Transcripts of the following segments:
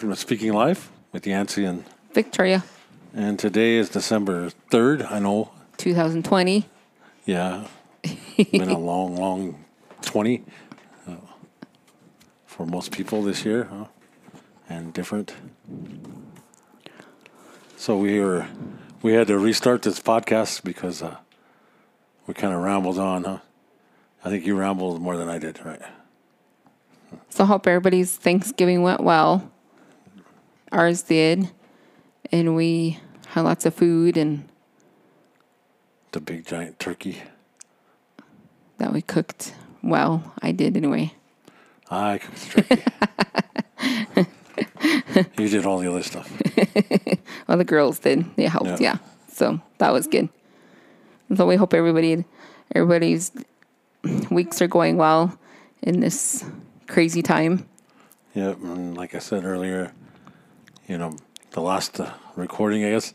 Welcome to Speaking Life with Yancy and Victoria, and today is December third. I know, 2020. yeah, been a long, long twenty uh, for most people this year, huh? and different. So we were we had to restart this podcast because uh, we kind of rambled on, huh? I think you rambled more than I did, right? So I hope everybody's Thanksgiving went well. Ours did. And we had lots of food and The big giant turkey. that we cooked well. I did anyway. I cooked the turkey. you did all the other stuff. Well, the girls did. They helped, Yeah. yeah. So that was good. So we hope everybody, everybody's weeks are going well in this crazy time. Yeah, and like I said earlier, you know, the last uh, recording, I guess,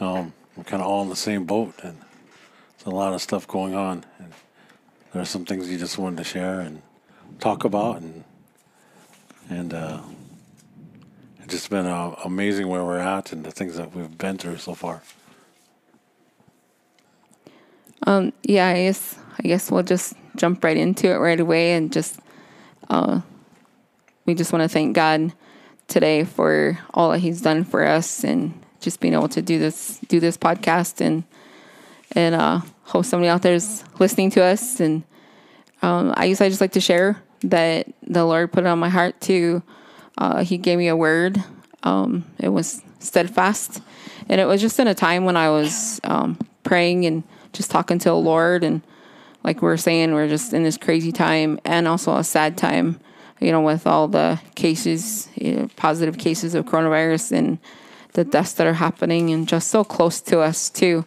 um, we're kind of all in the same boat, and there's a lot of stuff going on, and there are some things you just wanted to share and talk about, and and uh, it's just been uh, amazing where we're at and the things that we've been through so far. yeah, I guess I guess we'll just jump right into it right away and just uh we just want to thank God today for all that he's done for us and just being able to do this do this podcast and and uh hope somebody out there is listening to us. And um I guess I just like to share that the Lord put it on my heart to uh he gave me a word. Um it was steadfast. And it was just in a time when I was um praying and just talking to the Lord. And like we are saying, we're just in this crazy time and also a sad time, you know, with all the cases, you know, positive cases of coronavirus and the deaths that are happening and just so close to us too.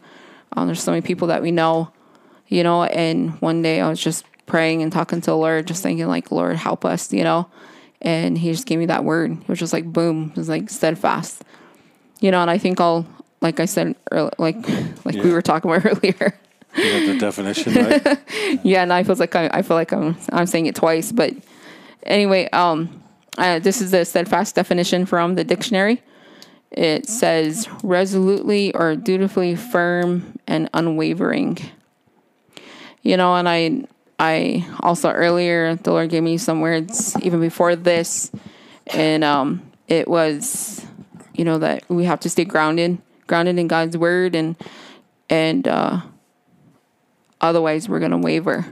Um, there's so many people that we know, you know, and one day I was just praying and talking to the Lord, just thinking like, Lord, help us, you know, and he just gave me that word. It was just like, boom, it was like steadfast, you know, and I think I'll, like I said, early, like, like we were talking about earlier, You got the definition, right? yeah, and I feel like I, I feel like I'm I'm saying it twice, but anyway, um, uh, this is the steadfast definition from the dictionary. It says resolutely or dutifully firm and unwavering. You know, and I I also earlier the Lord gave me some words even before this, and um, it was you know that we have to stay grounded grounded in God's word and and uh, otherwise we're to waver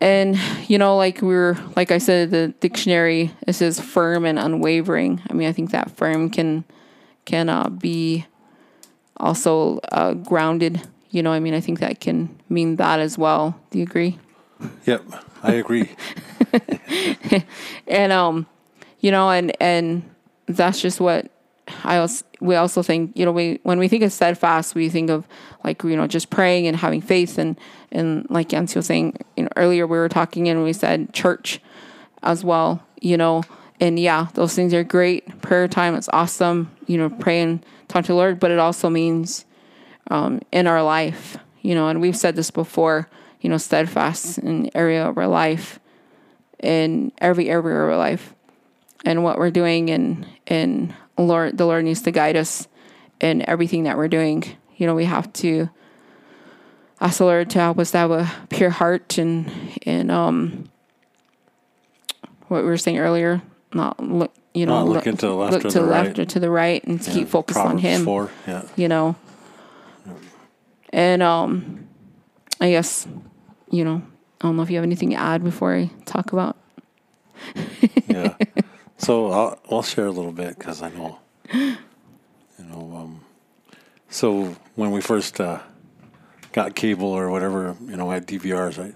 and you know like we are like i said the dictionary it says firm and unwavering. I mean i think that firm can can uh, be also uh, grounded you know i mean i think that can mean that as well. Do you agree? Yep, I agree. and um you know and and that's just what i also we also think you know we when we think of steadfast we think of like you know just praying and having faith and and like Yancy was saying you know earlier we were talking and we said church as well you know and yeah those things are great. Prayer time is awesome you know praying talk to the lord but it also means um in our life you know and we've said this before you know steadfast in area of our life in every area of our life and what we're doing and and Lord the Lord needs to guide us in everything that we're doing. You know, we have to ask the Lord to help us to have a pure heart and and um what we were saying earlier, not look you know Not looking to the left look or to the left right. or to the right and to keep focused on Proverbs him Four, yeah. you know. And um I guess, you know, I don't know if you have anything to add before I talk about yeah. So I'll, I'll share a little bit because I know, you know. Um, so when we first uh, got cable or whatever, you know, we had DVRs, right?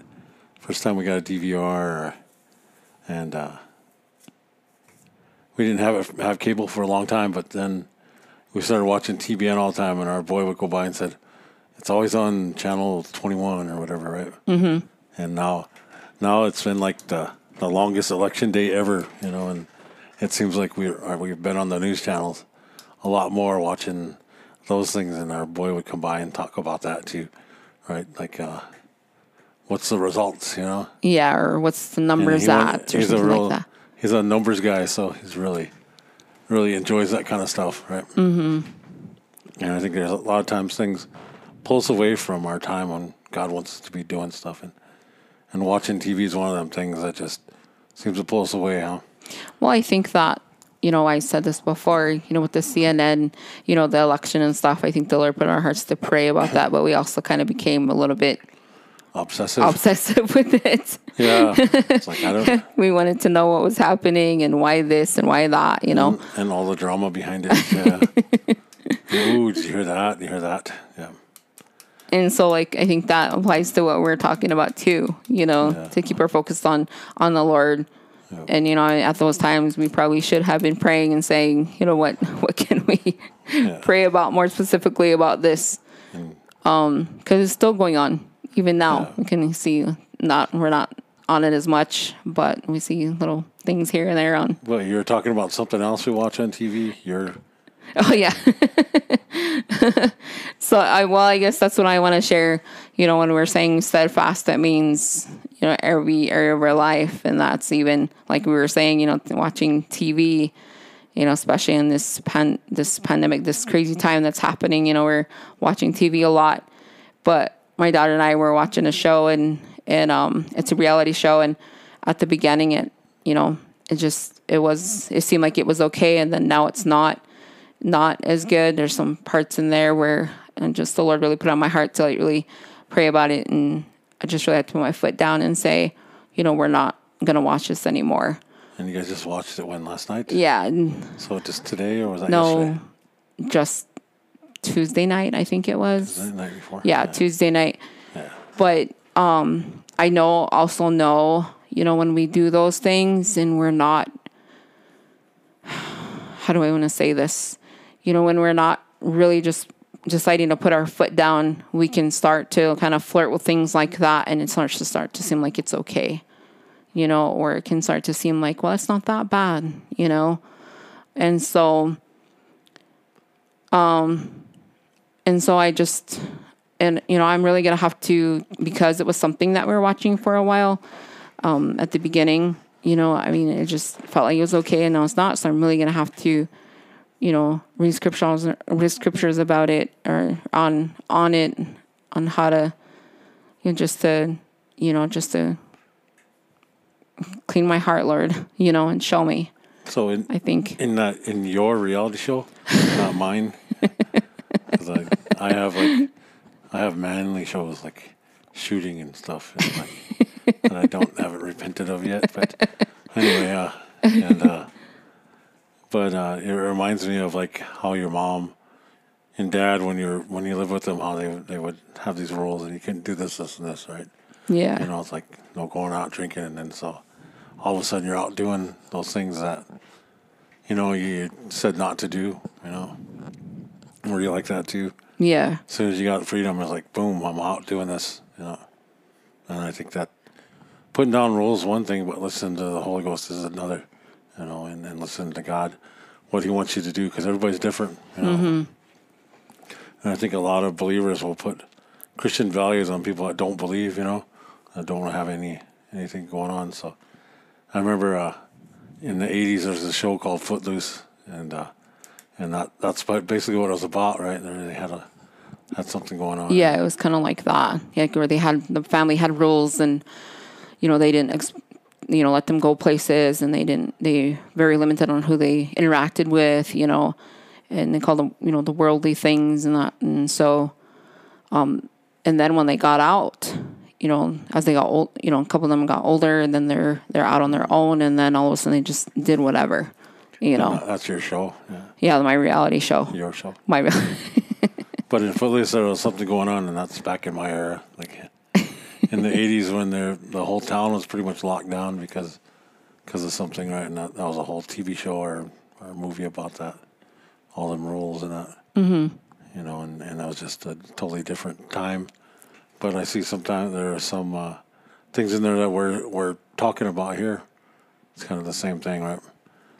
First time we got a DVR, and uh, we didn't have it, have cable for a long time, but then we started watching TBN all the time, and our boy would go by and said, "It's always on channel 21 or whatever, right?" Mm-hmm. And now, now it's been like the the longest election day ever, you know, and it seems like we are we've been on the news channels a lot more watching those things, and our boy would come by and talk about that too, right? Like, uh, what's the results, you know? Yeah, or what's the numbers at, or he's a something real, like that. he's a numbers guy, so he's really really enjoys that kind of stuff, right? Mm-hmm. And I think there's a lot of times things pull us away from our time when God wants us to be doing stuff, and and watching TV is one of them things that just seems to pull us away, huh? Well, I think that you know, I said this before, you know, with the CNN, you know, the election and stuff. I think the Lord put in our hearts to pray about that, but we also kind of became a little bit Obsessive. obsessive with it. yeah. It's like I don't. we wanted to know what was happening and why this and why that, you know. Mm, and all the drama behind it. Yeah. Ooh, did you hear that? You hear that? Yeah. And so like I think that applies to what we're talking about too, you know, Yeah. to keep our focus on on the Lord. And you know, at those times we probably should have been praying and saying, you know what, what can we pray about more specifically about this? Um, cuz it's still going on even now. Yeah. We can see not we're not on it as much, but we see little things here and there on Well, you're talking about something else we watch on TV. You're Oh yeah. so I well I guess that's what I want to share. You know, when we're saying steadfast, that means you know every area of our life, and that's even like we were saying. You know, watching TV. You know, especially in this pan this pandemic, this crazy time that's happening. You know, we're watching TV a lot, but my daughter and I were watching a show, and and um, it's a reality show, and at the beginning, it you know it just it was it seemed like it was okay, and then now it's not not as good. There's some parts in there where and just the Lord really put on my heart to like really pray about it and I just really had to put my foot down and say, you know, we're not gonna watch this anymore. and you guys just watched it when last night. Yeah, So just today or was that no, yesterday? just Tuesday night I think it was. The night before. Yeah, Tuesday night. Yeah. But um I know also know, you know, when we do those things and we're not how do I want to say this? You know, when we're not really just deciding to put our foot down, we can start to kind of flirt with things like that and it starts to start to seem like it's okay. You know, or it can start to seem like, well, it's not that bad, you know? And so um, and so I just, and you know, I'm really gonna have to because it was something that we were watching for a while. Um, at the beginning, you know, I mean, it just felt like it was okay, and now it's not. So I'm really gonna have to, you know, read scriptures, read scriptures about it or on on it, on how to, you know, just to, you know, just to clean my heart, Lord, you know, and show me. So in I think. in that in your reality show, not mine. 'Cause I I have like I have manly shows like shooting and stuff and like that I don't haven't repented of yet. But anyway, uh, and uh, but uh, it reminds me of like how your mom and dad when you're when you live with them how they they would have these rules and you couldn't do this this and this right. Yeah. You know, it's like no going out drinking, and then so all of a sudden you're out doing those things that you know you said not to do. You know, were you like that too? Yeah. As soon as you got freedom, it's like boom, I'm out doing this. You know, and I think that putting down rules is one thing, but listening to the Holy Ghost is another. You know, and, and listening to God, what He wants you to do, because everybody's different. You know, and I think a lot of believers will put Christian values on people that don't believe. You know, that don't have any anything going on. So I remember uh, in the '80s there was a show called Footloose, and uh, and that that's basically what it was about, right? They had a had something going on. Yeah, it was kind of like that. Like where they had the family had rules, and you know they didn't, ex- you know, let them go places, and they didn't. They very limited on who they interacted with, you know, and they called them, you know, the worldly things and that. And so, um, and then when they got out, you know, as they got old, you know, a couple of them got older, and then they're they're out on their own, and then all of a sudden they just did whatever, you know. Uh, that's your show, yeah, Yeah, my reality show. your show. My But in Footloose there was something going on, and that's back in my era, like in the '80s when there the whole town was pretty much locked down because because of something, right? And that, that was a whole TV show or or movie about that, all them rules and that. Mm-hmm. You know, and, and that was just a totally different time. But I see sometimes there are some uh, things in there that we're we're talking about here. It's kind of the same thing, right?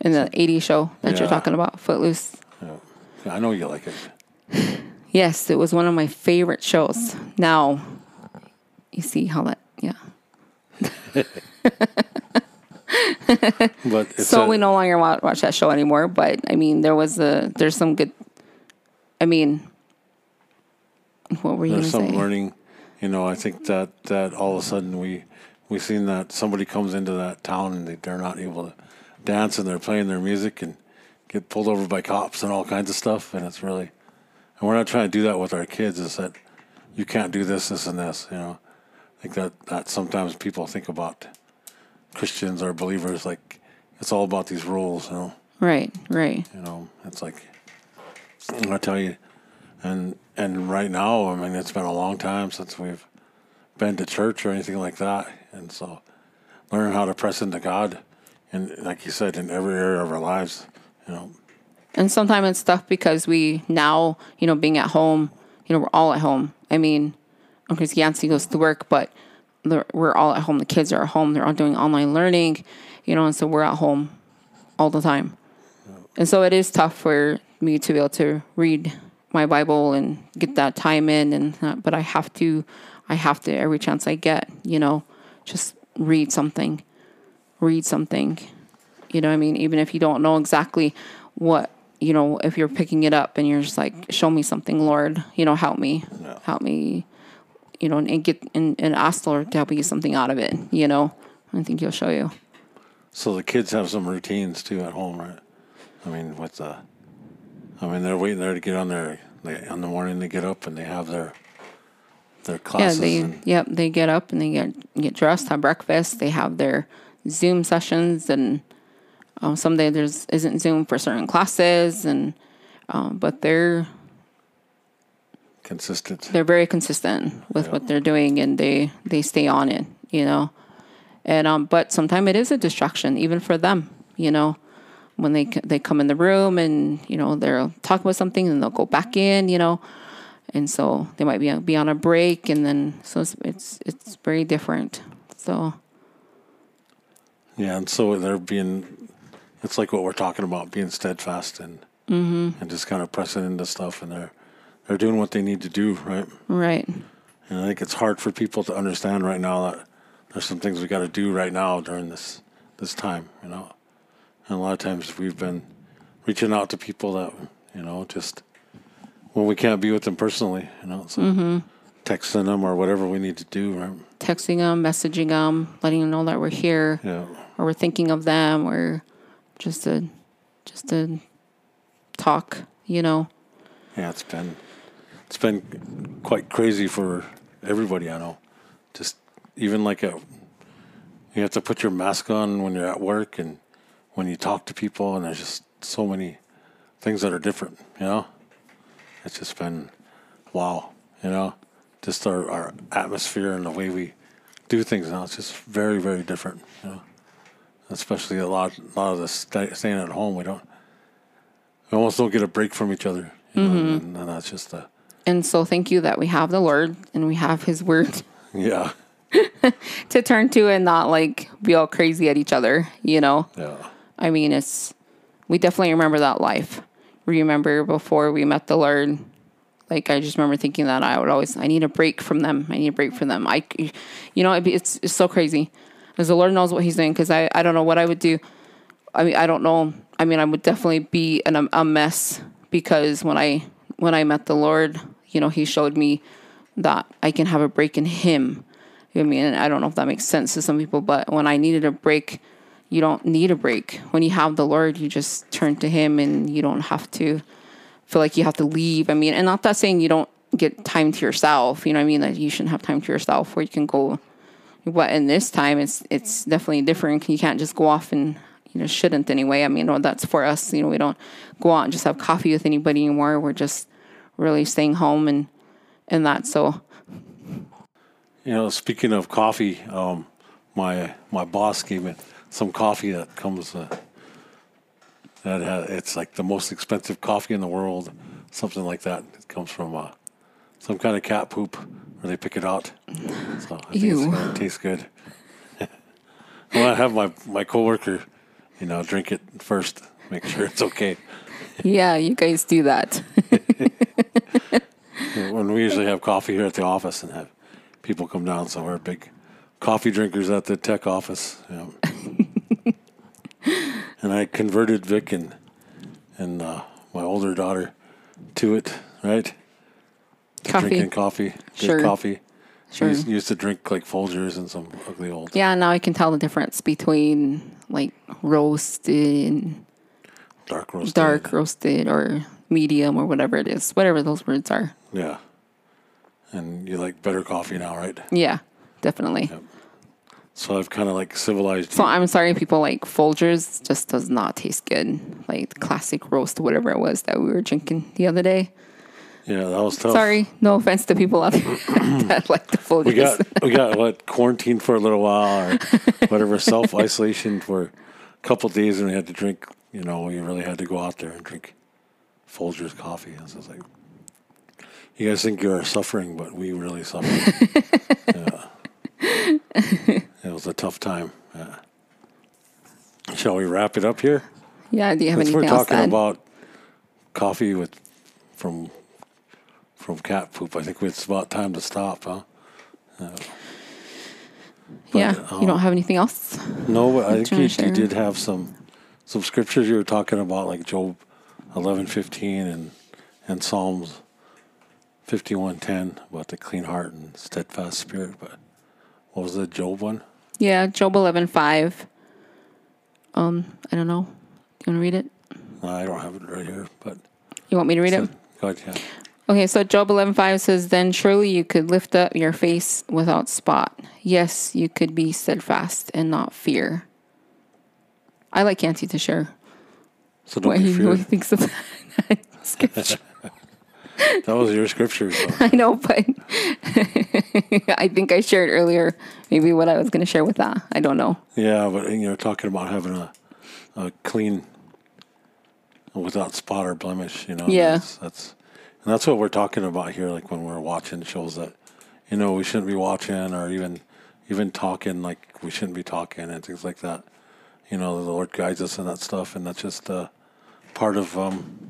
in the '80s show that you're talking about, Footloose. Yeah, I know you like it. Yes, it was one of my favorite shows. Now, you see how that, yeah. but it's so a- we no longer watch, watch that show anymore. But I mean, there was a there's some good. I mean, what were you there's some say? learning. You know, I think that that all of a sudden we we've seen that somebody comes into that town and they, they're not able to dance and they're playing their music and get pulled over by cops and all kinds of stuff and it's really and we're not trying to do that with our kids is that you can't do this this and this you know I think that that sometimes people think about Christians or believers like it's all about these rules you know Right, right. you know, it's like I tell you, and and right now, I mean, it's been a long time since we've been to church or anything like that, and so learn how to press into God, and like you said, in every area of our lives, you know, And sometimes it's tough because we now, you know, being at home, you know, we're all at home. I mean, because Yancy goes to work, but we're all at home. The kids are at home. They're all doing online learning, you know, and so we're at home all the time. And so it is tough for me to be able to read my Bible and get that time in, and but I have to, I have to every chance I get, you know, just read something, read something. You know, what I mean, even if you don't know exactly what, you know, if you're picking it up and you're just like, show me something, Lord, you know, help me, help me, you know, and get and, and ask to help you get something out of it. You know, I think He'll show you. so the kids have some routines too at home, right? I mean, with the, I mean, they're waiting there to get on their, they, on the morning they get up and they have their, their classes. Yeah, they and, yep they get up and they get get dressed, have breakfast. They have their Zoom sessions, and um, someday there's isn't Zoom for certain classes, and um, but they're consistent. they're very consistent with Yeah. what they're doing, and they they stay on it, you know. And um, but sometimes it is a distraction, even for them, you know. When they they come in the room and you know they're talking about something, and they'll go back in, you know, and so they might be be on a break, and then so it's it's, it's very different. So Yeah, and so they're being, it's like what we're talking about, being steadfast and and just kind of pressing into stuff, and they're they're doing what they need to do, right? right, And I think it's hard for people to understand right now that there's some things we got to do right now during this this time, you know. And a lot of times we've been reaching out to people that you know just when we can't be with them personally, you know, so mm-hmm. texting them or whatever we need to do, right? texting them, messaging them, letting them know that we're here, Yeah. or we're thinking of them, or just to just to talk, you know. Yeah, it's been it's been quite crazy for everybody I know. Just even like a you have to put your mask on when you're at work and when you talk to people and there's just so many things that are different, you know? It's just been wow, you know? Just our, our atmosphere and the way we do things now, it's just very, very different, you know. Especially a lot a lot of the sta staying at home, we don't we almost don't get a break from each other. You know, mm-hmm. and, and that's just a And so thank you that we have the Lord and we have his word yeah, to turn to and not like be all crazy at each other, you know. yeah, I mean, it's we definitely remember that life. Remember before we met the Lord. Like I just remember thinking that I would always I need a break from them. I need a break from them. I, you know, be, it's it's so crazy because the Lord knows what He's doing. Because I I don't know what I would do. I mean I don't know. I mean I would definitely be in a, a mess because when I when I met the Lord, you know, He showed me that I can have a break in Him. I mean, I don't know if that makes sense to some people, but when I needed a break, you don't need a break. When you have the Lord, you just turn to Him and you don't have to feel like you have to leave. I mean, and not that saying you don't get time to yourself, you know I mean? That you shouldn't have time to yourself where you can go. But in this time, it's it's definitely different. You can't just go off and, you know, shouldn't anyway. I mean, well, that's for us. You know, we don't go out and just have coffee with anybody anymore. We're just really staying home and, and that. So, You know, speaking of coffee, um, my my boss gave me some coffee that comes uh, that ha it's like the most expensive coffee in the world, something like that. It comes from uh, some kind of cat poop where they pick it out. So I think it's gonna good. well, I have my my coworker, you know, drink it first, make sure it's okay. yeah, you guys do that. when we usually have coffee here at the office and have people come down, so we're big coffee drinkers at the tech office. Know. and I converted Vic and and uh, my older daughter to it, right? Coffee. Drinking coffee, good Sure. coffee. Sure. Used, used to drink like Folgers and some ugly old. Yeah, now I can tell the difference between like roasted, Dark roast. dark roasted, or medium, or whatever it is, whatever those words are. Yeah. And you like better coffee now, right? Yeah, definitely. So I've kind of like civilized. So you. I'm sorry, people like Folgers just does not taste good. Like classic roast, whatever it was that we were drinking the other day. Yeah, that was tough. Sorry, no offense to people out there that like the Folgers. We got we got what quarantined for a little while or whatever self isolation for a couple days, and we had to drink. You know, we really had to go out there and drink Folgers coffee. And so it's like, you guys think you're suffering, but we really suffered. yeah. It was a tough time. Yeah. Shall we wrap it up here? yeah, do you have Since anything we're talking about coffee with from from cat poop, I think it's about time to stop, huh? yeah, but, you don't um, have anything else? No, but I think you, you did have some some scriptures you were talking about, like Job eleven fifteen and and Psalms fifty one ten about the clean heart and steadfast spirit. But what was the Job one? Yeah, Job eleven five. Um, I don't know. You want to read it? No, I don't have it right here, but You want me to read it? go ahead, yeah. Okay, so Job eleven five says, "Then surely you could lift up your face without spot. Yes, you could be steadfast and not fear." I like Yancy to share So don't what be he, what he thinks of that scripture. That was your scripture. So. I know, but I think I shared earlier maybe what I was going to share with that. I don't know. Yeah, but you know, talking about having a, a clean, without spot or blemish, you know. Yeah. That's, that's and that's what we're talking about here. Like when we're watching shows that, you know, we shouldn't be watching, or even, even talking like we shouldn't be talking and things like that. You know, the Lord guides us in that stuff, and that's just uh, part of um,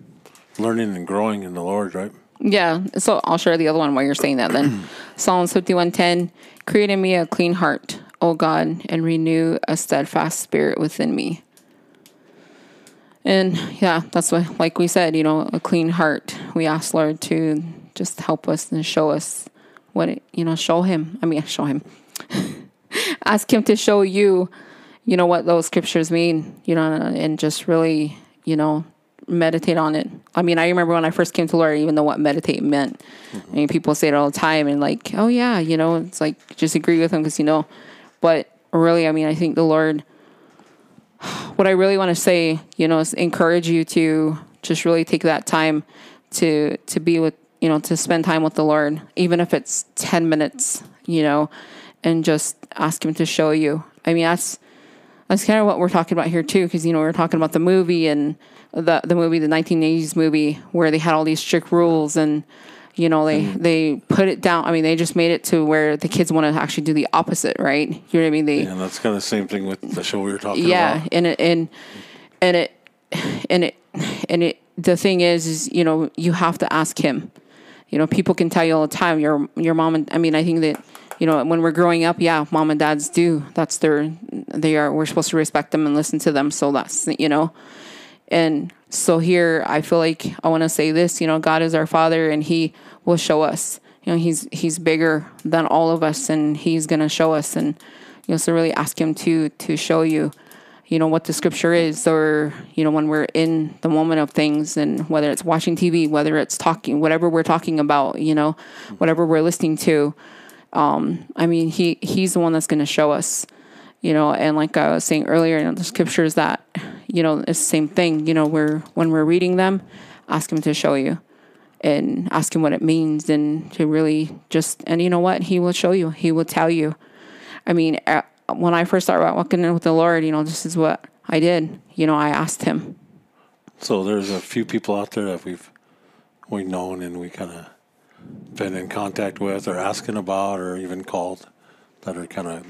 learning and growing in the Lord, right? Yeah, so I'll share the other one while you're saying that then. Psalms 51:10, create in me a clean heart, O God, and renew a steadfast spirit within me. And yeah, that's what like we said, you know, a clean heart. We ask Lord to just help us and show us what it, you know, show him. I mean, show him. ask him to show you, you know, what those scriptures mean, you know, and just really, you know, meditate on it. I mean, I remember when I first came to Lord, I even know what meditate meant. Mm-hmm. I mean, people say it all the time and like, oh yeah, you know, it's like just agree with them because you know. But really, I mean, I think the Lord. What I really want to say, you know, is encourage you to just really take that time to to be with, you know, to spend time with the Lord, even if it's ten minutes, you know, and just ask Him to show you. I mean, that's that's kind of what we're talking about here too, because you know we're talking about the movie and the the movie, the 1980s movie, where they had all these strict rules and you know they mm-hmm. they put it down. I mean, they just made it to where the kids want to actually do the opposite, right? You know what I mean? They And that's kind of the same thing with the show we were talking about. yeah, and it and and it and it and it. The thing is, is you know you have to ask him. You know, people can tell you all the time. Your your mom and I mean, I think that you know when we're growing up, yeah, mom and dads do. That's their they are. We're supposed to respect them and listen to them. So that's you know, and so here I feel like I want to say this. You know, God is our Father, and He will show us. You know, He's He's bigger than all of us, and He's gonna show us. And you know, so really ask Him to to show you you know what the scripture is or you know when we're in the moment of things and whether it's watching tv whether it's talking whatever we're talking about you know whatever we're listening to um i mean he he's the one that's to show us you know and like i was saying earlier you know the scriptures that you know it's the same thing you know we're when we're reading them ask him to show you and ask him what it means and to really just and you know what he will show you he will tell you I mean, uh, when I first started walking in with the Lord, you know, this is what I did. You know, I asked Him. So there's a few people out there that we've we've known and we kind of been in contact with or asking about or even called that are kind of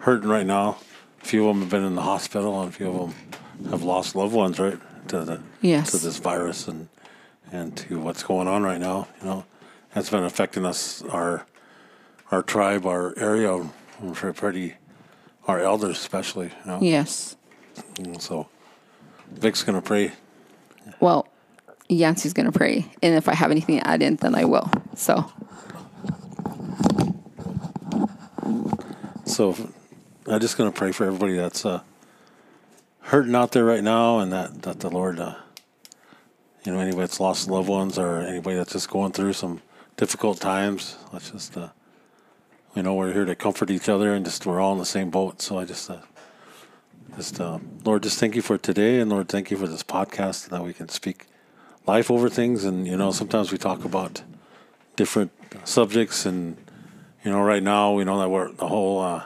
hurting right now. A few of them have been in the hospital and a few of them have lost loved ones right to the Yes. to this virus and and to what's going on right now. You know, that's been affecting us our our tribe, our area, for pretty our elders especially. You know? Yes. So Vic's gonna pray. Well, Yancy's going to pray. And if I have anything to add in, then I will. So, So I'm just gonna pray for everybody that's uh, hurting out there right now, and that that the Lord, uh, you know, anybody that's lost loved ones or anybody that's just going through some difficult times. Let's just, uh, you know, we're here to comfort each other, and just we're all in the same boat. So I just, uh, just uh, Lord, just thank you for today, and Lord, thank you for this podcast that we can speak life over things, and you know, sometimes we talk about different subjects and you know, right now we know that we're the whole uh,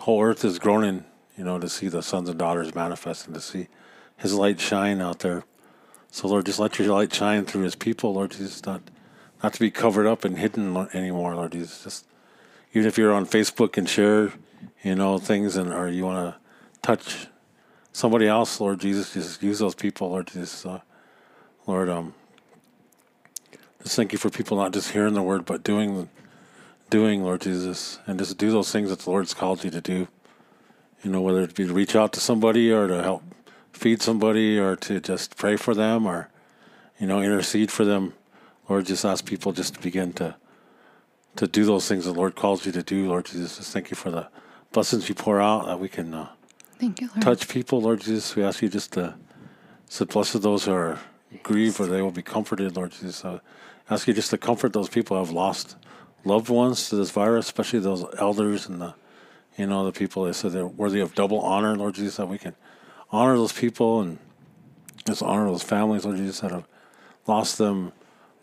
whole earth is groaning. You know, to see the sons and daughters manifest and to see His light shine out there. So Lord, just let Your light shine through His people, Lord Jesus, not not to be covered up and hidden anymore, Lord Jesus. Just even if you're on Facebook and share, you know, things and or you want to touch somebody else, Lord Jesus, just use those people, Lord Jesus. Uh, Lord, um, just thank you for people not just hearing the word, but doing, doing, Lord Jesus, and just do those things that the Lord's called you to do. You know, whether it be to reach out to somebody or to help feed somebody or to just pray for them or, you know, intercede for them. Lord, just ask people just to begin to to do those things the Lord calls you to do. Lord Jesus, just thank you for the blessings you pour out that we can uh, thank you, Lord. touch people. Lord Jesus, we ask you just to, to bless those who are grieve, for they will be comforted. Lord Jesus, uh, ask you just to comfort those people who have lost loved ones to this virus, especially those elders and the, you know, the people that said they're worthy of double honor, Lord Jesus, that we can honor those people and just honor those families, Lord Jesus, that have lost them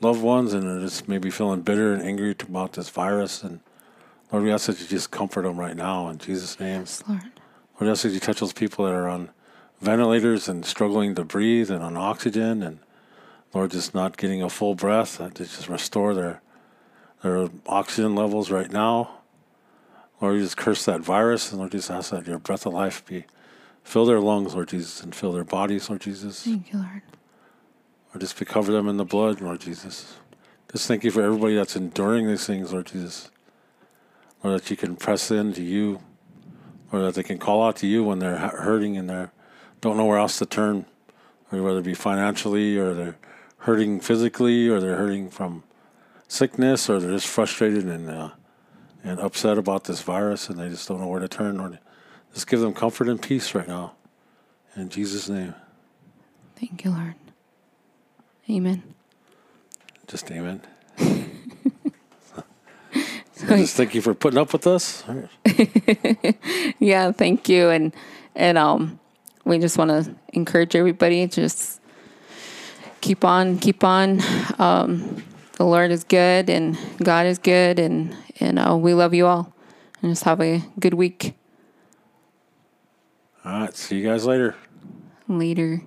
loved ones and are just maybe feeling bitter and angry about this virus. And Lord, we ask that you just comfort them right now in Jesus' name. Yes, Lord. Lord, we ask that you touch those people that are on ventilators and struggling to breathe and on oxygen and Lord, just not getting a full breath, to just restore their their oxygen levels right now. Lord, you just curse that virus, and Lord, just ask that your breath of life be fill their lungs, Lord Jesus, and fill their bodies, Lord Jesus. Thank you, Lord. Or just cover them in the blood, Lord Jesus. Just thank you for everybody that's enduring these things, Lord Jesus. Lord, that you can press into you, or that they can call out to you when they're hurting and they don't know where else to turn, or whether it be financially or they're hurting physically or they're hurting from sickness or they're just frustrated and uh, and upset about this virus and they just don't know where to turn or just give them comfort and peace right now. In jesus name. Thank you lord. Amen. Just amen. Just thank you for putting up with us. Yeah thank you. And and um we just want to encourage everybody to just keep on, keep on. Um, the Lord is good and God is good, and and uh, we love you all. And just have a good week. All right. See you guys later. Later.